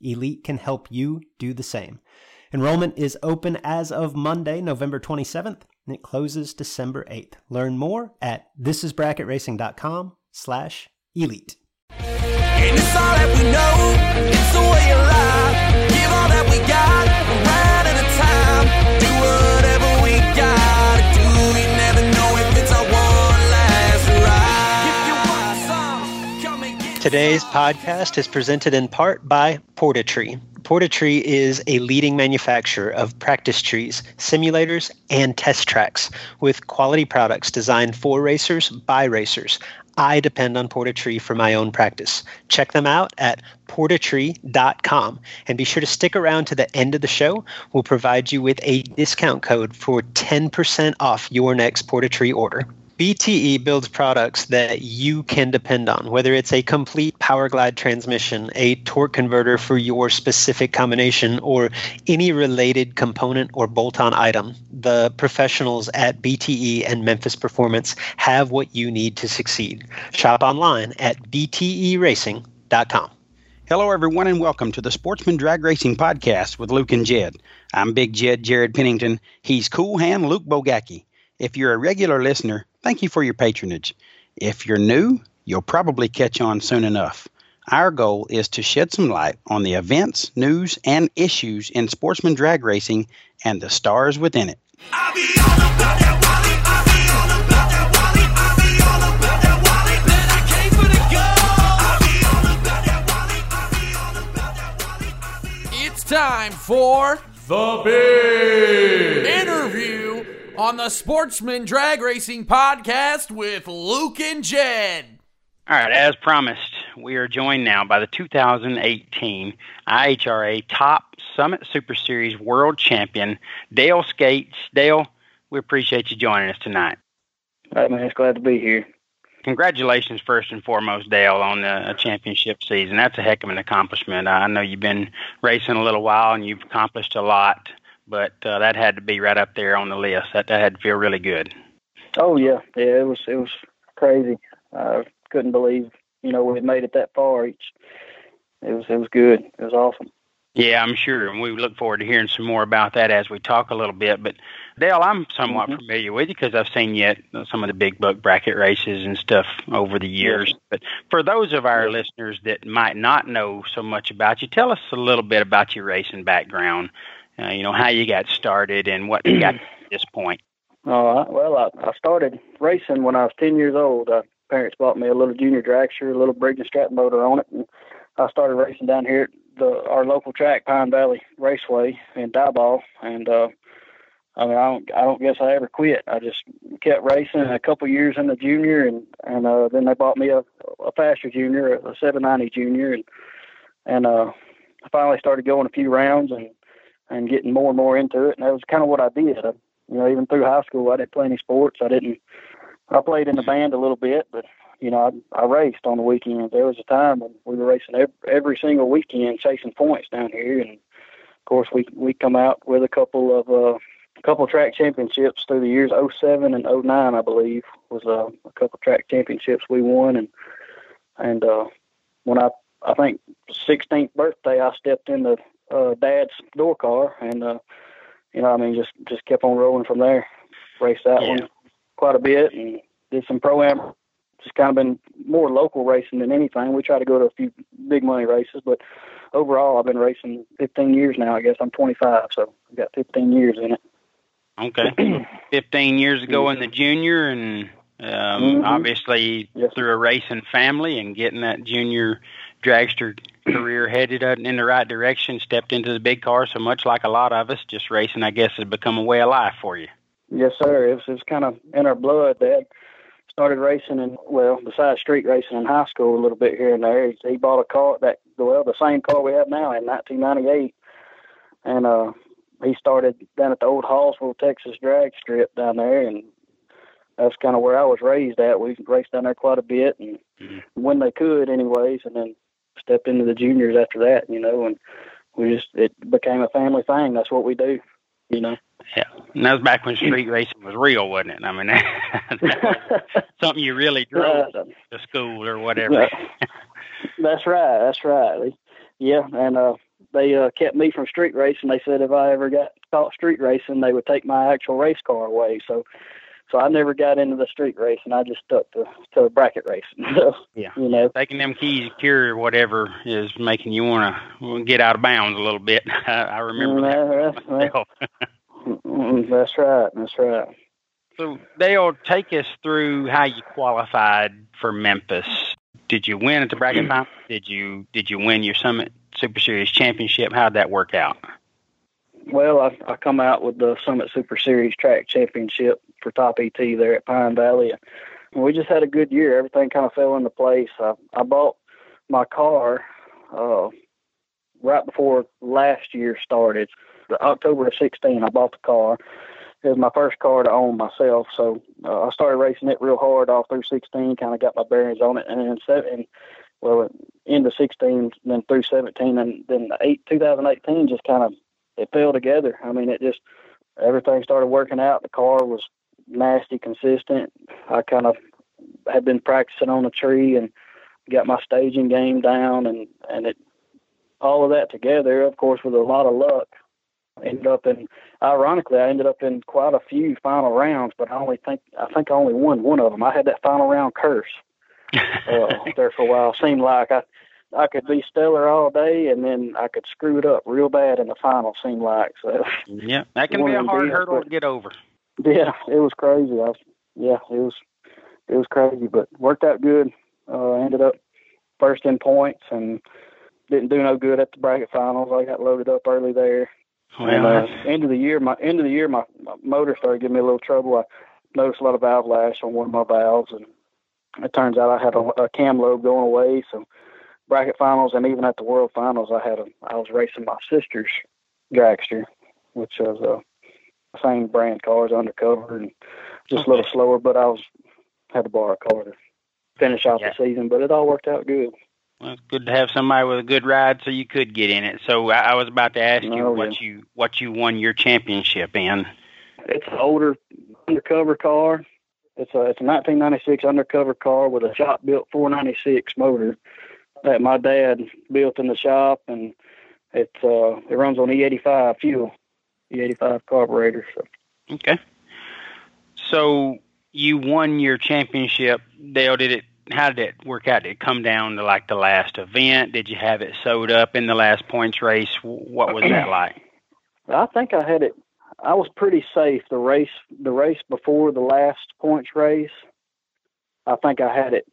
Elite can help you do the same. Enrollment is open as of Monday, November 27th, and it closes December 8th. Learn more at thisisbracketracing.com slash elite. And it's all that we know, it's the way of life. Give all that we Today's podcast is presented in part by Portatree. Portatree is a leading manufacturer of practice trees, simulators, and test tracks with quality products designed for racers by racers. I depend on Portatree for my own practice. Check them out at portatree.com and be sure to stick around to the end of the show. We'll provide you with a discount code for 10% off your next Portatree order. BTE builds products that you can depend on, whether it's a complete Powerglide transmission, a torque converter for your specific combination, or any related component or bolt on item. The professionals at BTE and Memphis Performance have what you need to succeed. Shop online at bteracing.com. Hello, everyone, and welcome to the Sportsman Drag Racing Podcast with Luke and Jed. I'm Big Jed Jared Pennington. He's Cool Hand Luke Bogacki. If you're a regular listener, thank you for your patronage. If you're new, you'll probably catch on soon enough. Our goal is to shed some light on the events, news, and issues in sportsman drag racing and the stars within it. It's time for the big on the Sportsman Drag Racing Podcast with Luke and Jed. All right, as promised, we are joined now by the 2018 IHRA Top Summit Super Series World Champion, Dale Scates. Dale, we appreciate you joining us tonight. All right, man. It's glad to be here. Congratulations, first and foremost, Dale, on the championship season. That's a heck of an accomplishment. I know you've been racing a little while and you've accomplished a lot but uh, that had to be right up there on the list. That that had to feel really good. Oh yeah, yeah, it was it was crazy. I couldn't believe you know we had made it that far. Each it was it was good. It was awesome. Yeah, I'm sure, and we look forward to hearing some more about that as we talk a little bit. But Dale, I'm somewhat mm-hmm. familiar with you because I've seen you at some of the big buck bracket races and stuff over the years. But for those of our listeners that might not know so much about you, tell us a little bit about your racing background uh, you know, how you got started and what you got to this point. Uh, well, I, I started racing when I was 10 years old. Uh, parents bought me a little junior dragster, a little Briggs and Stratton motor on it, and I started racing down here at the, our local track, Pine Valley Raceway in Diboll. And uh, I mean, I don't, I don't guess I ever quit. I just kept racing a couple years in the junior, and and uh, then they bought me a, a faster junior, a 790 junior, and and uh, I finally started going a few rounds and and getting more and more into it. And that was kind of what I did. I, you know, even through high school, I didn't play any sports. I didn't. I played in the band a little bit, but you know, I, I raced on the weekends. There was a time when we were racing every, every single weekend, chasing points down here, and of course, we we come out with a couple of uh, a couple track championships through the years. 07 and 09, I believe, was uh, a couple track championships we won. And and uh, when I I think 16th birthday, I stepped in the uh, dad's door car, and uh, you know, I mean, just just kept on rolling from there. Raced that yeah. one quite a bit, and did some pro am. Just kind of been more local racing than anything. We try to go to a few big money races, but overall, I've been racing 15 years now. I guess I'm 25, so I've got 15 years in it. Okay, 15 years ago in the junior, and um, mm-hmm. obviously yes. through a racing family and getting that junior dragster career headed in the right direction, stepped into the big car so much like a lot of us, just racing, I guess, has become a way of life for you. Yes, sir. It was, it was kind of in our blood. Dad started racing and well, besides street racing in high school a little bit here and there. He, he bought a car that well, the same car we have now in 1998, and uh, he started down at the old Hallsville, Texas drag strip down there, and that's kind of where I was raised at. We raced down there quite a bit, and mm-hmm. when they could, anyways, and then stepped into the juniors after that, you know, and we just it became a family thing. That's what we do, you know. Yeah, and that was back when street racing was real, wasn't it? I mean, something you really drove uh, to school or whatever. that's right. That's right. Yeah, and uh, they uh, kept me from street racing. They said if I ever got caught street racing, they would take my actual race car away. So so I never got into the street racing. I just stuck to to bracket racing. So yeah, you know, taking them keys cure or whatever is making you want to get out of bounds a little bit. I, I remember that. That's, mm, that's right. That's right. So Dale, take us through how you qualified for Memphis. Did you win at the bracket final? Did you did you win your Summit Super Series championship? How'd that work out? Well, I, I come out with the Summit Super Series track championship for Top ET there at Pine Valley. And we just had a good year. Everything kind of fell into place. I, I bought my car uh, right before last year started. The October of 16, I bought the car. It was my first car to own myself, so uh, I started racing it real hard all through 16. Kind of got my bearings on it, and then seven, well, into 16, then through 17, and then eight 2018 just kind of it fell together. I mean, it just everything started working out. The car was nasty, consistent. I kind of had been practicing on a tree and got my staging game down, and and it all of that together, of course, with a lot of luck, ended up in. Ironically, I ended up in quite a few final rounds, but I only think I think I only won one of them. I had that final round curse uh, there for a while. Seemed like I I could be stellar all day, and then I could screw it up real bad in the final. Seemed like so. Yeah, that can be a hard hurdle but, to get over. Yeah, it was crazy. I was, yeah, it was it was crazy, but worked out good. Uh, ended up first in points and didn't do no good at the bracket finals. I got loaded up early there. Well, and uh, end of the year, my end of the year, my, my motor started giving me a little trouble. I noticed a lot of valve lash on one of my valves, and it turns out I had a, a cam lobe going away. So bracket finals and even at the world finals, I had a I was racing my sister's dragster, which was a uh, same brand cars undercover and just a little slower, but I was had to borrow a car to finish out yeah. the season. But it all worked out good. Well, it's good to have somebody with a good ride, so you could get in it. So I, I was about to ask you oh, what yeah. you what you won your championship in. It's an older undercover car. It's a it's a 1996 undercover car with a shop built 496 motor that my dad built in the shop, and it's uh, it runs on E85 fuel, E85 carburetor. So. Okay. So you won your championship, Dale. Did it? How did it work out? Did it come down to like the last event? Did you have it sewed up in the last points race? What was that like? I think I had it. I was pretty safe. The race, the race before the last points race, I think I had it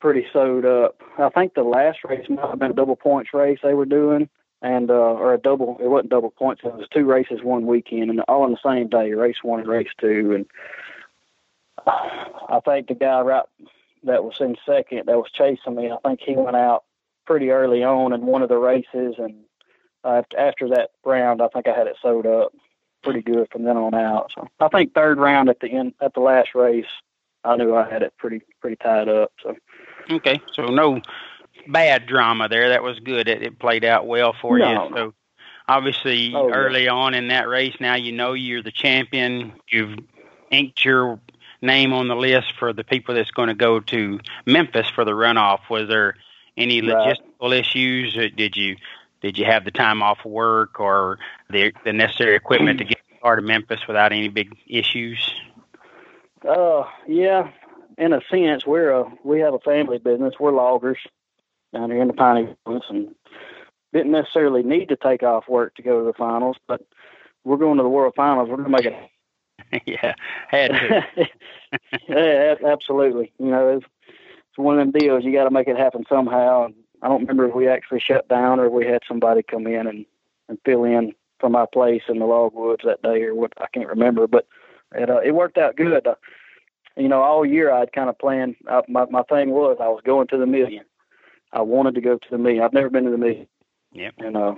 pretty sewed up. I think the last race might have been a double points race they were doing, and uh, or a double. It wasn't double points. It was two races one weekend, and all on the same day, race one and race two. And I think the guy right that was in second that was chasing me. I think he went out pretty early on in one of the races, and uh, after that round, I think I had it sewed up pretty good from then on out. So I think third round at the end at the last race, I knew I had it pretty pretty tied up. So Okay, so no bad drama there. That was good. It, it played out well for no. you. So obviously Oh, yeah. early on in that race. Now you know you're the champion. You've inked your name on the list for the people that's going to go to Memphis for the runoff. Was there any Right. logistical issues? Or Did you did you have the time off work or the the necessary equipment to get to the car to Memphis without any big issues? Uh, yeah. In a sense, we're a we have a family business. We're loggers down here in the Piney Woods, and didn't necessarily need to take off work to go to the finals, but we're going to the World Finals. We're going to make it yeah, had to. yeah, absolutely. You know, it's, it's one of them deals. You got to make it happen somehow. And I don't remember if we actually shut down or we had somebody come in and and fill in for my place in the logwoods that day or what. I can't remember, but it uh, it worked out good. Uh, you know, all year I'd kind of planned. Uh, my my thing was I was going to the million. I wanted to go to the meet. I've never been to the meet. Yep. And uh,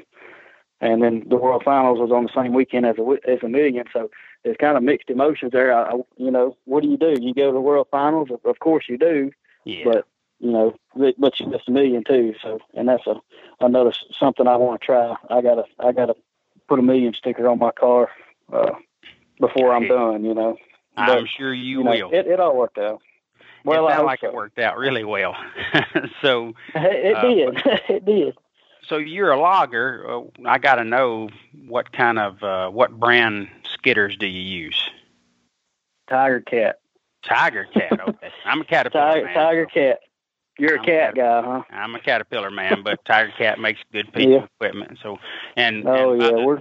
and then the World Finals was on the same weekend as a as a million, so it's kind of mixed emotions there. I, I, you know, what do you do? You go to the World Finals, of, of course you do, Yeah. but you know, but, but you miss a million too. So, and that's a another something I want to try. I gotta I gotta put a million sticker on my car uh, before I'm done. You know, I'm sure you, you know, will. It, it all worked out. Well, it I sounded like so. it worked out really well. so, It, Uh, did. it did. so you're a logger. Uh, I got to know what kind of uh, what brand skidders do you use? Tiger cat. Tiger Cat. Okay, I'm a Caterpillar Tiger, man. tiger cat. You're a I'm cat a- guy, huh? I'm a Caterpillar man, but Tiger Cat makes good piece Yeah. of equipment. So, and, Oh and yeah, we're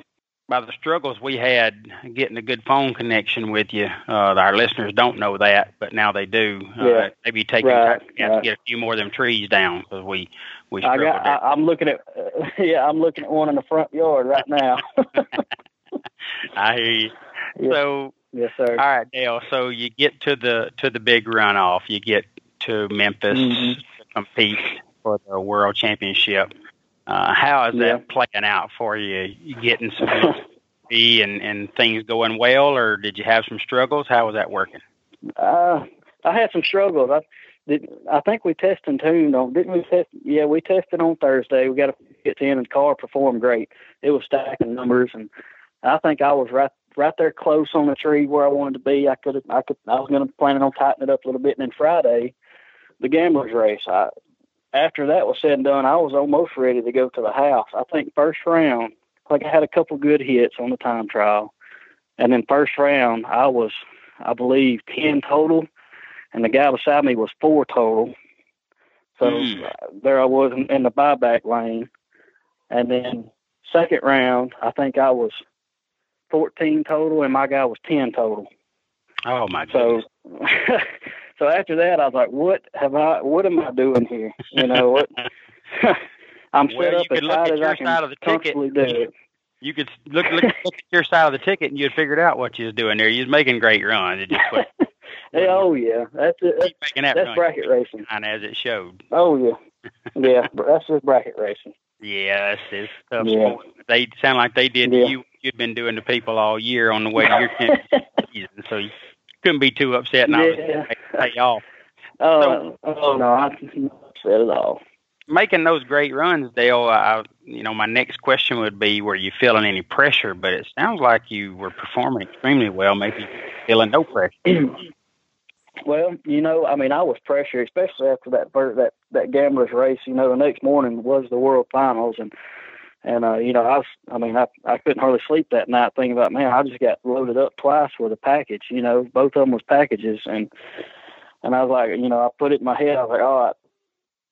by the struggles we had getting a good phone connection with you, uh, our listeners don't know that, but now they do. Uh, maybe taking Right, Cat right. to get a few more of them trees down because we we I got. I, I'm looking at. yeah, I'm looking at one in the front yard right now. I hear you. Yeah. So, yes, sir. all right, Dale. So you get to the to the big runoff. You get to Memphis Mhm. to compete for the world championship. Uh, how is Yeah. that playing out for you? You getting some and and things going well, or did you have some struggles? How was that working? Uh, I had some struggles. I did. I think we tested and tuned on. Didn't we test? Yeah, we tested on Thursday. We got to get in, and the car performed great. It was stacking numbers, and I think I was right right there close on the tree where I wanted to be. I could. I could. I was going to planning on tightening it up a little bit, and then Friday, the gamblers race. I after that was said and done, I was almost ready to go to the house. I think first round, like I had a couple good hits on the time trial, and then first round I was, I believe, ten total, and the guy beside me was four total. So uh, there I was in, in the buyback lane, and then second round I think I was fourteen total, and my guy was ten total. Oh my goodness! So, so after that, I was like, "What have I? What am I doing here? You know what? I'm set Well, you up as tight at as I can side of the ticket. do it." You could look look, look at your side of the ticket, and you'd figured out what you was doing there. You was making great runs. Just Yeah, oh yeah, that's it. That's, that that's bracket racing. and as it showed. Oh yeah, yeah, that's just bracket racing. Yeah, that's it's tough Yeah. sport. They sound like they did Yeah. you. You'd been doing to people all year on the way to your season, so you couldn't be too upset. And I was Pay off. Oh, oh no, I'm not upset at all. making those great runs, Dale. I, you know, my next question would be: Were you feeling any pressure? But it sounds like you were performing extremely well. Maybe feeling no pressure. Well, you know, I mean, I was pressured, especially after that that that gamblers race. You know, the next morning was the World Finals, and and uh, you know, I was, I mean, I I couldn't hardly sleep that night thinking about, man, I just got loaded up twice with a package. You know, both of them was packages, and and I was like, you know, I put it in my head. I was like, all right,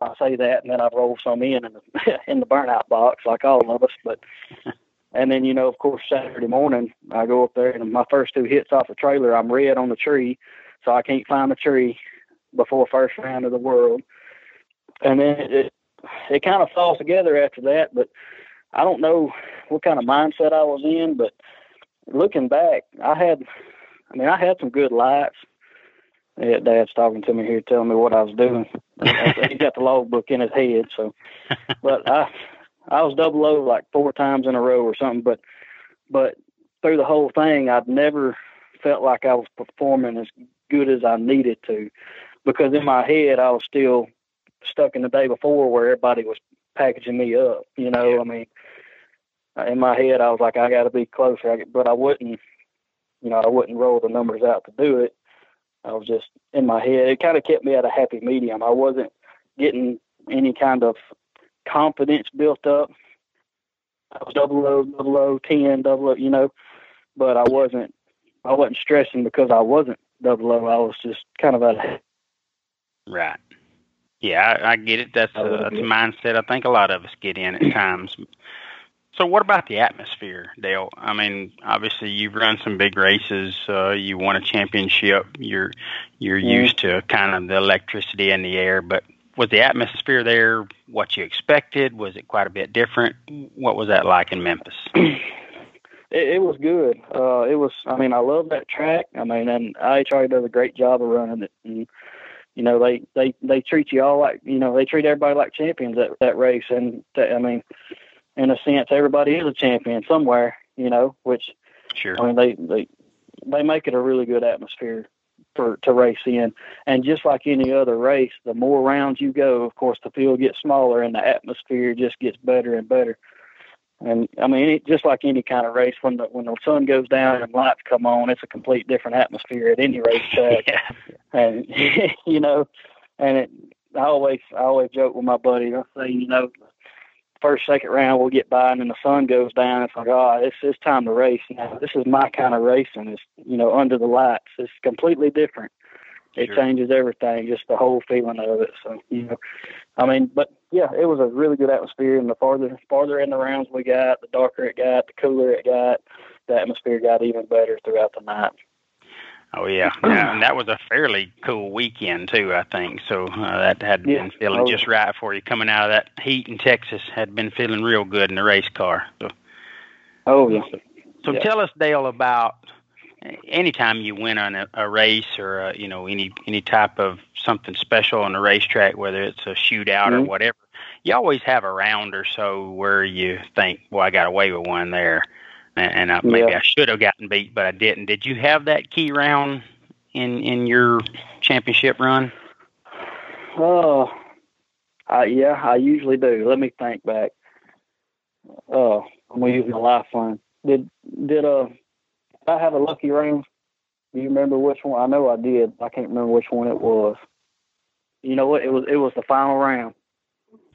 I'll say that, and then I roll some in in the in the burnout box, like all of us, but. And then, you know, of course, Saturday morning, I go up there and my first two hits off the trailer, I'm red on the tree so I can't find the tree before first round of the world. And then it it, it kind of falls together after that, but I don't know what kind of mindset I was in, but looking back, I had I mean I had some good lights. Yeah, Dad's talking to me here, telling me what I was doing. he got the logbook in his head, so. But I, I was double O like four times in a row or something. But, but through the whole thing, I'd never felt like I was performing as good as I needed to, because in my head I was still stuck in the day before where everybody was packaging me up. You know, I mean, in my head, I was like, I got to be closer, but I wouldn't, you know, I wouldn't roll the numbers out to do it. I was just in my head. It kind of kept me at a happy medium. I wasn't getting any kind of confidence built up. I was double O, double O, ten, double O, you know, but I wasn't, I wasn't stressing because I wasn't double O. I was just kind of at a right. Yeah, I, I get it. That's a, that's a mindset I think a lot of us get in at times. So, what about the atmosphere, Dale? I mean, obviously you've run some big races. Uh, you won a championship. You're you're used to kind of the electricity in the air, but was the atmosphere there what you expected? Was it quite a bit different? What was that like in Memphis? it, it was good. Uh, it was. I mean, I love that track. I mean, and IHRA does a great job of running it. And you know, they they they treat you all like you know they treat everybody like champions at that race. And I mean, in a sense, everybody is a champion somewhere. You know, which sure. I mean, they they they make it a really good atmosphere for to race in. And just like any other race, the more rounds you go, of course, the field gets smaller and the atmosphere just gets better and better. And I mean, it, just like any kind of race, when the when the sun goes down and lights come on, it's a complete different atmosphere at any racetrack. yeah. And you know, and it, I always I always joke with my buddy. I say, you know, first, second round we'll get by, and then the sun goes down. It's like, oh, it's it's time to race now. This is my kind of racing. It's you know under the lights. It's completely different. It Sure. changes everything, just the whole feeling of it. So you know, I mean, but yeah, it was a really good atmosphere. And the farther farther in the rounds we got, the darker it got, the cooler it got. The atmosphere got even better throughout the night. Oh yeah, yeah, and that was a fairly cool weekend too. I think so. Uh, that had Yeah. been feeling Oh. just right for you coming out of that heat in Texas. Had been feeling real good in the race car. So, Oh yeah. so Yeah. tell us, Dale, about anytime you win on a, a race or uh, you know any any type of something special on the racetrack, whether it's a shootout or Mhm. whatever. You always have a round or so where you think, "Well, I got away with one there," and, I, maybe Yeah. I should have gotten beat, but I didn't. Did you have that key round in in your championship run? Oh, uh, yeah, I usually do. Let me think back. Oh, I'm gonna use my lifeline. Did did uh did I have a lucky round? Do you remember which one? I know I did. I can't remember which one it was. You know what? It was it was the final round.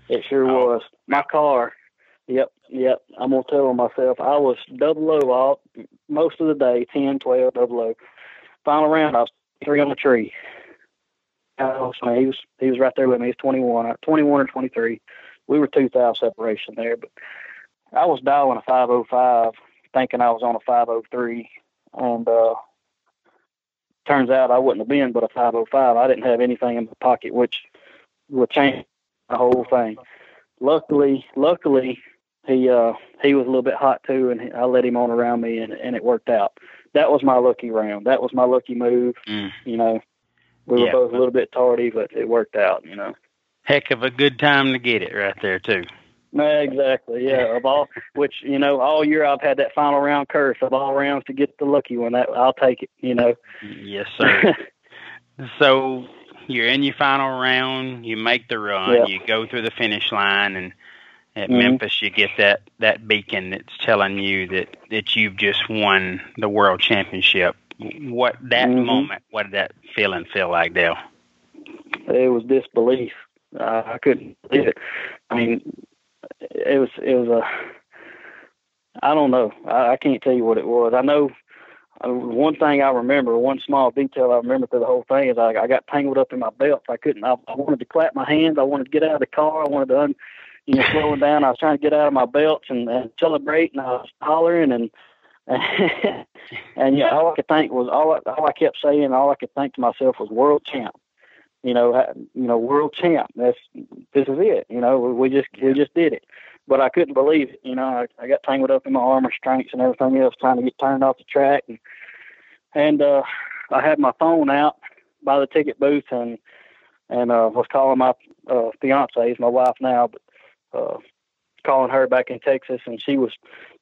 It sure Oh. was. My car. Yep, yep. I'm gonna tell on myself. I was double O all most of the day, 10, 12, double O. Final round, I was three on the tree. Man, he was he was right there with me. He's 21, uh, 21 or 23. We were two thou separation there, but I was dialing a 505, thinking I was on a 503, and uh, turns out I wouldn't have been but a 505. I didn't have anything in my pocket, which would change the whole thing. Luckily, luckily, he uh he was a little bit hot too, and I let him on around me, and and it worked out. That was my lucky round. That was my lucky move. Mm. You know, we were Yeah. both a little bit tardy, but it worked out. You know. Heck of a good time to get it right there too. No, exactly. Yeah, of all which you know, all year I've had that final round curse of all rounds to get the lucky one. That I'll take it. You know. Yes, sir. so you're in your final round. You make the run. Yeah. You go through the finish line, and at Mhm. Memphis, you get that that beacon that's telling you that that you've just won the world championship. What that Mhm. moment? What did that feeling feel like, Dale? it was disbelief. Uh, I couldn't believe it. I mean, it was it was a. I don't know. I, I can't tell you what it was. I know uh, one thing I remember, one small detail I remember through the whole thing is I, I got tangled up in my belt. I couldn't. I, I wanted to clap my hands. I wanted to get out of the car. I wanted to, un, you know, slowing down. I was trying to get out of my belts and, and celebrate, and I was hollering and. and yeah, all I could think was all I, all I kept saying, all I could think to myself was world champ you know, ha- you know, world champ. That's this is it. You know, we, we just we just did it. But I couldn't believe it. You know, I, I got tangled up in my arm restraints and everything else, trying to get turned off the track, and and uh, I had my phone out by the ticket booth and and uh, was calling my uh, fiance, is my wife now, but uh, calling her back in Texas, and she was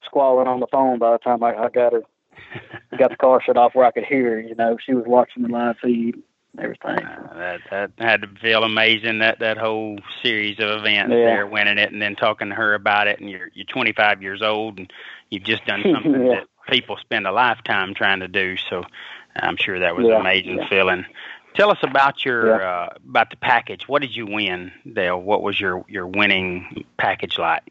squalling on the phone by the time I, I got her got the car shut off where I could hear her. You know, she was watching the live feed everything. Uh, that that had to feel amazing that that whole series of events Yeah. there, winning it, and then talking to her about it. And you're you're 25 years old, and you've just done something Yeah. that people spend a lifetime trying to do. So I'm sure that was Yeah, an amazing feeling. Tell us about your uh, about the package. What did you win, Dale? What was your your winning package like?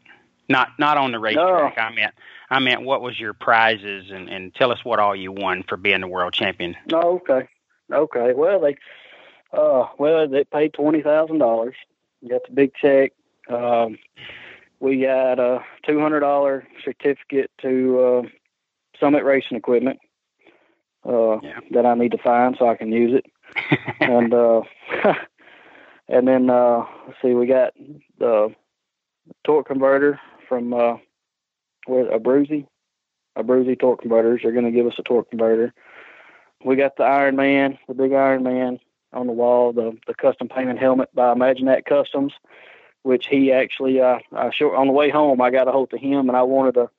Not not on the racetrack. I meant I meant what was your prizes, and and tell us what all you won for being the world champion. Oh, okay. Okay. Well, they, uh, well, they paid twenty thousand dollars. Got the big check. Um, we got a two hundred dollar certificate to uh, Summit Racing Equipment uh, Yeah. that I need to find so I can use it. And uh, and then uh, see, we got the torque converter from uh, where Abruzzi. Abruzzi torque converters. They're going to give us a torque converter we got the Iron Man, the big Iron Man on the wall, the the custom painted helmet by Imagine That Customs, which he actually uh I short on the way home I got a hold of him and I wanted a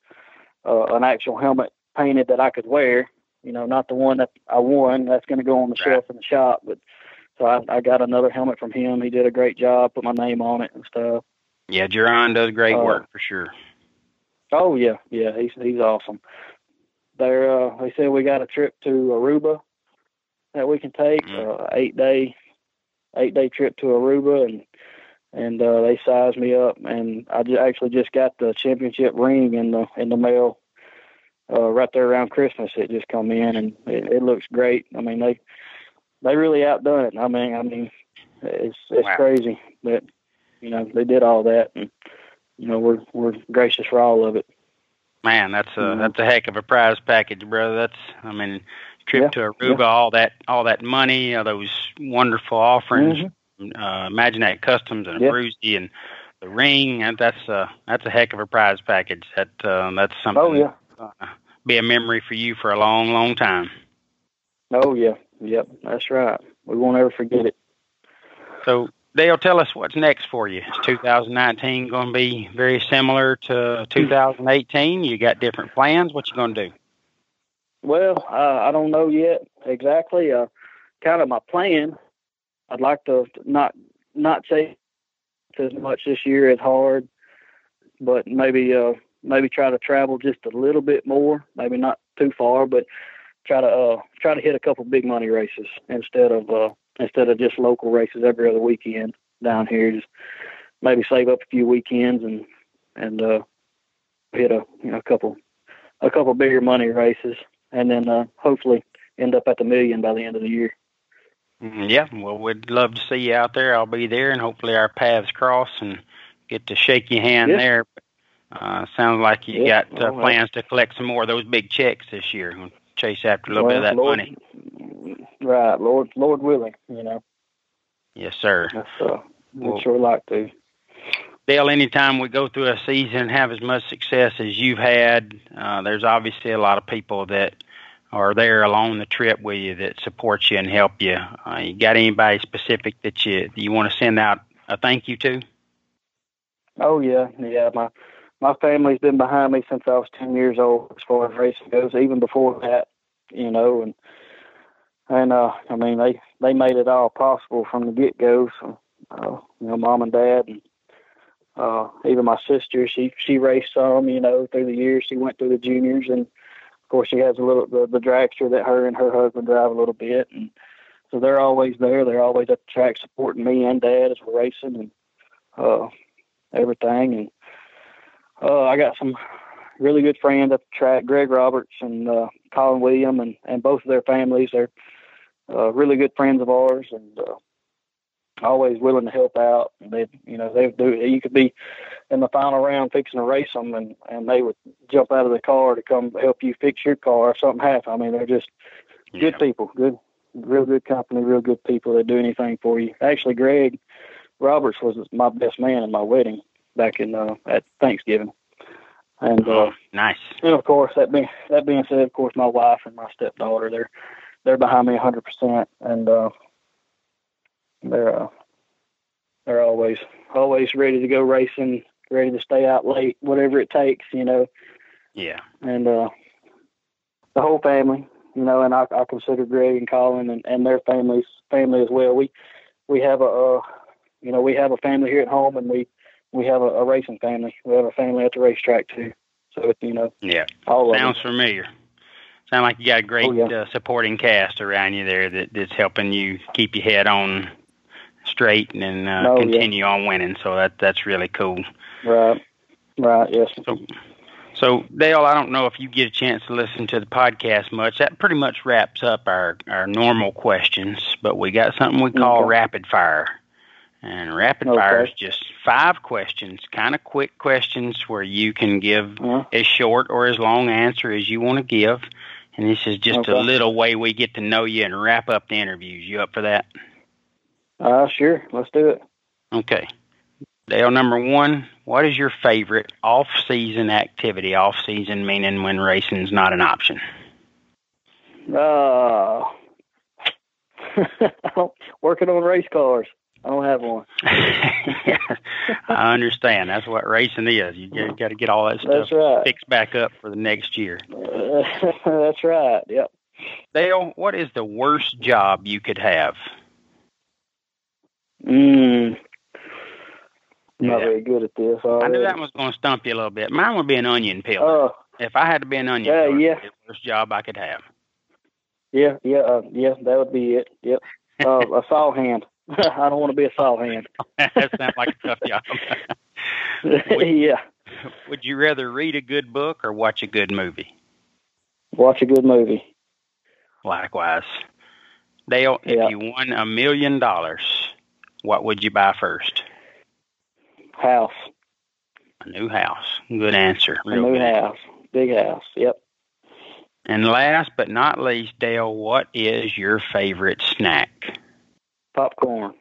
uh, an actual helmet painted that I could wear, you know, not the one that I won. That's going to go on the Right. shelf in the shop, but so I, I got another helmet from him. He did a great job, put my name on it and stuff. Yeah, Geron does great Uh, work for sure. Oh yeah, yeah, he's he's awesome. They're uh they said we got a trip to Aruba that we can take, Mhm. uh eight day eight day trip to Aruba and and uh they sized me up and I ju- actually just got the championship ring in the in the mail uh right there around Christmas it just come in and it, it looks great. I mean they they really outdone it. I mean I mean it's it's Wow. crazy but you know they did all that and you know we're we're gracious for all of it. Man, that's a Mhm. that's a heck of a prize package, brother. That's I mean, trip Yeah, to Aruba, all that all that money, all those wonderful offerings, Mhm. uh, Customs and Yeah. Abruzzi and the ring. and That's uh that's a heck of a prize package. That uh, that's something. Oh yeah. Uh, be a memory for you for a long, long time. Oh yeah. Yep. That's right. We won't ever forget it. So Dale, tell us what's next for you. Is 2019 going to be very similar to 2018? You got different plans? What you going to do? Well, uh, I don't know yet exactly. Uh, kind of my plan. I'd like to not not chase as much this year as hard, but maybe uh maybe try to travel just a little bit more. Maybe not too far, but try to uh try to hit a couple big money races instead of uh instead of just local races every other weekend down here. Just maybe save up a few weekends and and uh hit a you know a couple a couple bigger money races and then uh hopefully end up at the million by the end of the year. Mm, Yeah, well, we'd love to see you out there. I'll be there, and hopefully our paths cross and get to shake your hand Yeah. there. Uh, sounds like you Yeah, got uh, plans to collect some more of those big checks this year. We'll chase after a little bit of that Lord, money. Right, Lord Lord willing, you know. Yes, sir. That's uh Well- we'd sure like to. Dale, anytime we go through a season and have as much success as you've had, uh, there's obviously a lot of people that are there along the trip with you that support you and help you. Uh, you got anybody specific that you you want to send out a thank you to? Oh yeah, yeah. My my family's been behind me since I was ten years old as far as racing goes, even before that, you know, and and uh I mean they they made it all possible from the get go. So uh, you know, mom and dad and uh even my sister, she she raced some, you know, through the years. She went through the juniors and of course she has a little the, the dragster that her and her husband drive a little bit and so they're always there. They're always at the track supporting me and dad as we're racing and uh everything and uh I got some really good friends at the track, Greg Roberts and uh Colin William and, and both of their families. They're uh really good friends of ours and uh always willing to help out they you know they do you could be in the final round fixing to race them and and they would jump out of the car to come help you fix your car if something happened. I mean they're just good people, good real good company, real good people that do anything for you. Actually Greg Roberts was my best man in my wedding back in uh, at Thanksgiving. And uh, Oh, nice. and of course that being that being said, of course my wife and my stepdaughter they're they're behind me a hundred percent and uh they're uh they're always always ready to go racing, ready to stay out late, whatever it takes, you know. Yeah. And uh the whole family, you know, and I, I consider Greg and Colin and, and their families family as well. We we have a uh, you know we have a family here at home, and we we have a, a racing family. We have a family at the racetrack too. So it's you know, yeah, all sounds familiar. Sound like you got a great oh, yeah. uh, supporting cast around you there that, that's helping you keep your head on straight and uh, oh, continue yeah. on winning. So that that's really cool. Right. Right. Yes. So, so Dale, I don't know if you get a chance to listen to the podcast much. That pretty much wraps up our our normal questions, but we got something we call okay. rapid fire. And rapid okay. fire is just five questions, kind of quick questions where you can give uh-huh. as short or as long answer as you want to give. And this is just okay. a little way we get to know you and wrap up the interviews. You up for that? Uh, sure. Let's do it. Okay. Dale, number one, what is your favorite off-season activity? Off-season meaning when racing's not an option. Uh, working on race cars. I don't have one. yeah, I understand. That's what racing is. You got to get all that stuff right. fixed back up for the next year. that's right. Yep. Dale, what is the worst job you could have? Mm, not very good at this. Already. I knew that was going to stump you a little bit. Mine would be an onion peeler. Uh, if I had to be an onion yeah, peeler, yeah. the worst job I could have. Yeah, yeah, uh, yeah. That would be it. Yep. Uh, a saw hand. I don't want to be a saw hand. that sounds like a tough job. would, yeah. Would you rather read a good book or watch a good movie? Watch a good movie. Likewise. Dale, if you won a million dollars, what would you buy first? House. A new house. Good answer. Real a new house. Big house. Yep. And last but not least, Dale, what is your favorite snack? Popcorn.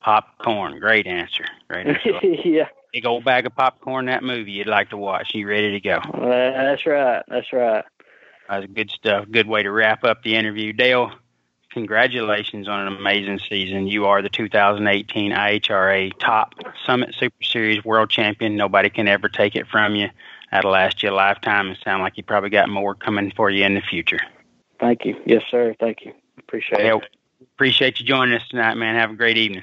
Popcorn. Great answer. Great answer. yeah. Big old bag of popcorn. That movie you'd like to watch. You ready to go? That's right. That's right. That's good stuff. Good way to wrap up the interview, Dale congratulations on an amazing season. You are the 2018 IHRA Top Summit Super Series World Champion. Nobody can ever take it from you. That'll last you a lifetime and sound like you probably got more coming for you in the future. Thank you. Yes, sir. Thank you. Appreciate well, it. Appreciate you joining us tonight, man. Have a great evening.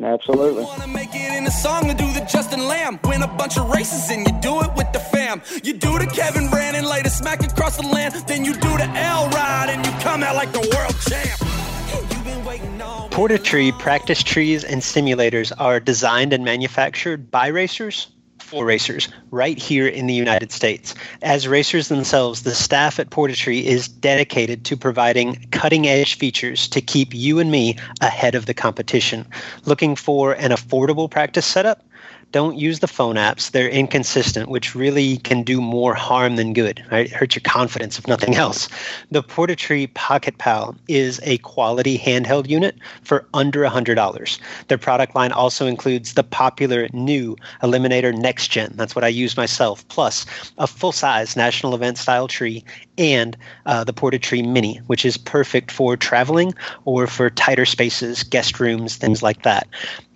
Absolutely. Wanna make it in a song and do the Justin Lamb. Win a bunch of races and you do it with the fam. You do the Kevin Brandon, lay the smack across the land. Then you do the L ride and you come out like the world champ. Portatree practice trees and simulators are designed and manufactured by racers for racers right here in the United States. As racers themselves, the staff at Portatree is dedicated to providing cutting edge features to keep you and me ahead of the competition. Looking for an affordable practice setup? Don't use the phone apps. They're inconsistent, which really can do more harm than good. Right? hurts your confidence, if nothing else. The Portatree Pocket Pal is a quality handheld unit for under $100. Their product line also includes the popular new Eliminator Next Gen. That's what I use myself, plus a full size national event style tree and uh, the Portatree Mini, which is perfect for traveling or for tighter spaces, guest rooms, things like that.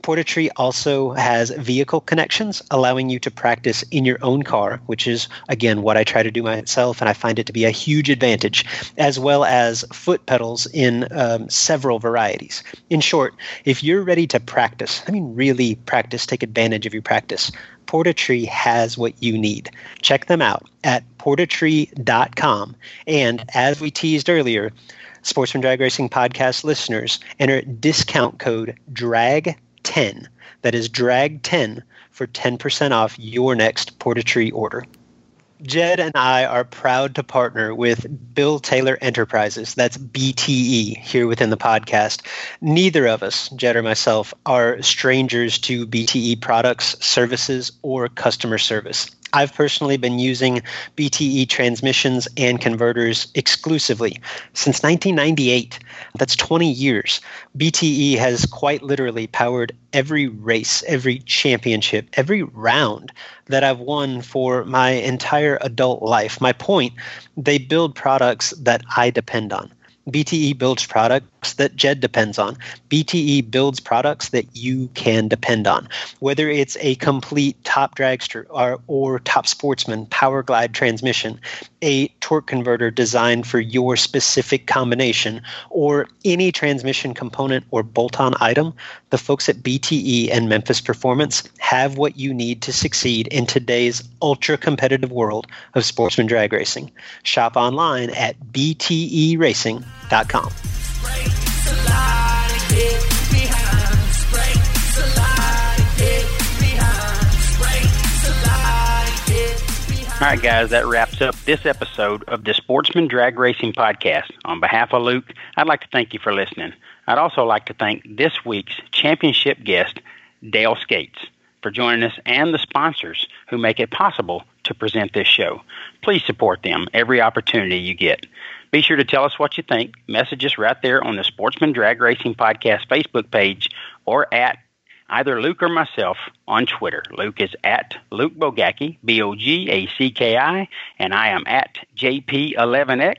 Portatree also has vehicle connections, allowing you to practice in your own car, which is, again, what I try to do myself, and I find it to be a huge advantage, as well as foot pedals in um, several varieties. In short, if you're ready to practice, I mean, really practice, take advantage of your practice, Portatree has what you need. Check them out at portatree.com. And as we teased earlier, Sportsman Drag Racing podcast listeners enter discount code DRAG 10. That is drag 10 for 10% off your next Portatree order. Jed and I are proud to partner with Bill Taylor Enterprises, that's BTE, here within the podcast. Neither of us, Jed or myself, are strangers to BTE products, services, or customer service. I've personally been using BTE transmissions and converters exclusively since 1998. That's 20 years. BTE has quite literally powered every race, every championship, every round that I've won for my entire adult life. My point, they build products that I depend on. BTE builds products that Jed depends on. BTE builds products that you can depend on. Whether it's a complete top dragster or, or top sportsman power glide transmission, a torque converter designed for your specific combination or any transmission component or bolt on item, the folks at BTE and Memphis Performance have what you need to succeed in today's ultra competitive world of sportsman drag racing. Shop online at bteracing.com. All right, guys, that wraps up this episode of the Sportsman Drag Racing Podcast. On behalf of Luke, I'd like to thank you for listening. I'd also like to thank this week's championship guest, Dale Scates, for joining us and the sponsors who make it possible to present this show. Please support them every opportunity you get. Be sure to tell us what you think. Message us right there on the Sportsman Drag Racing Podcast Facebook page or at either Luke or myself on Twitter. Luke is at Luke Bogacki, B O G A C K I, and I am at JP11X.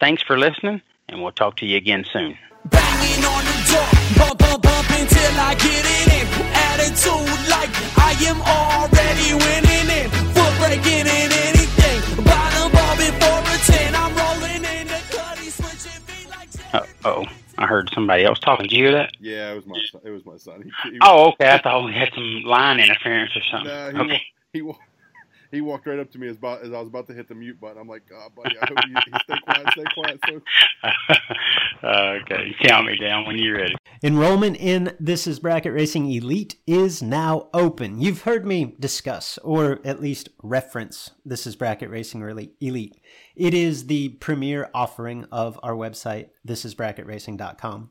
Thanks for listening, and we'll talk to you again soon. Banging on the door, bump, bump, bump until I get it in. Attitude like I am already winning in. Foot breaking in anything. Bottom ball before a 10. I'm rolling in the cutty, switching feet like Uh oh. I heard somebody else talking. Did you hear that? Yeah, it was my son. It was my son. He, he, Oh, okay. I thought we had some line interference or something. Nah, he, okay. he, he walked right up to me as, about, as I was about to hit the mute button. I'm like, oh, buddy, I hope you, you stay quiet, stay quiet. So uh, okay. Count me down when you're ready. Enrollment in This is Bracket Racing Elite is now open. You've heard me discuss, or at least reference, This is Bracket Racing Elite- Elite. It is the premier offering of our website, thisisbracketracing.com.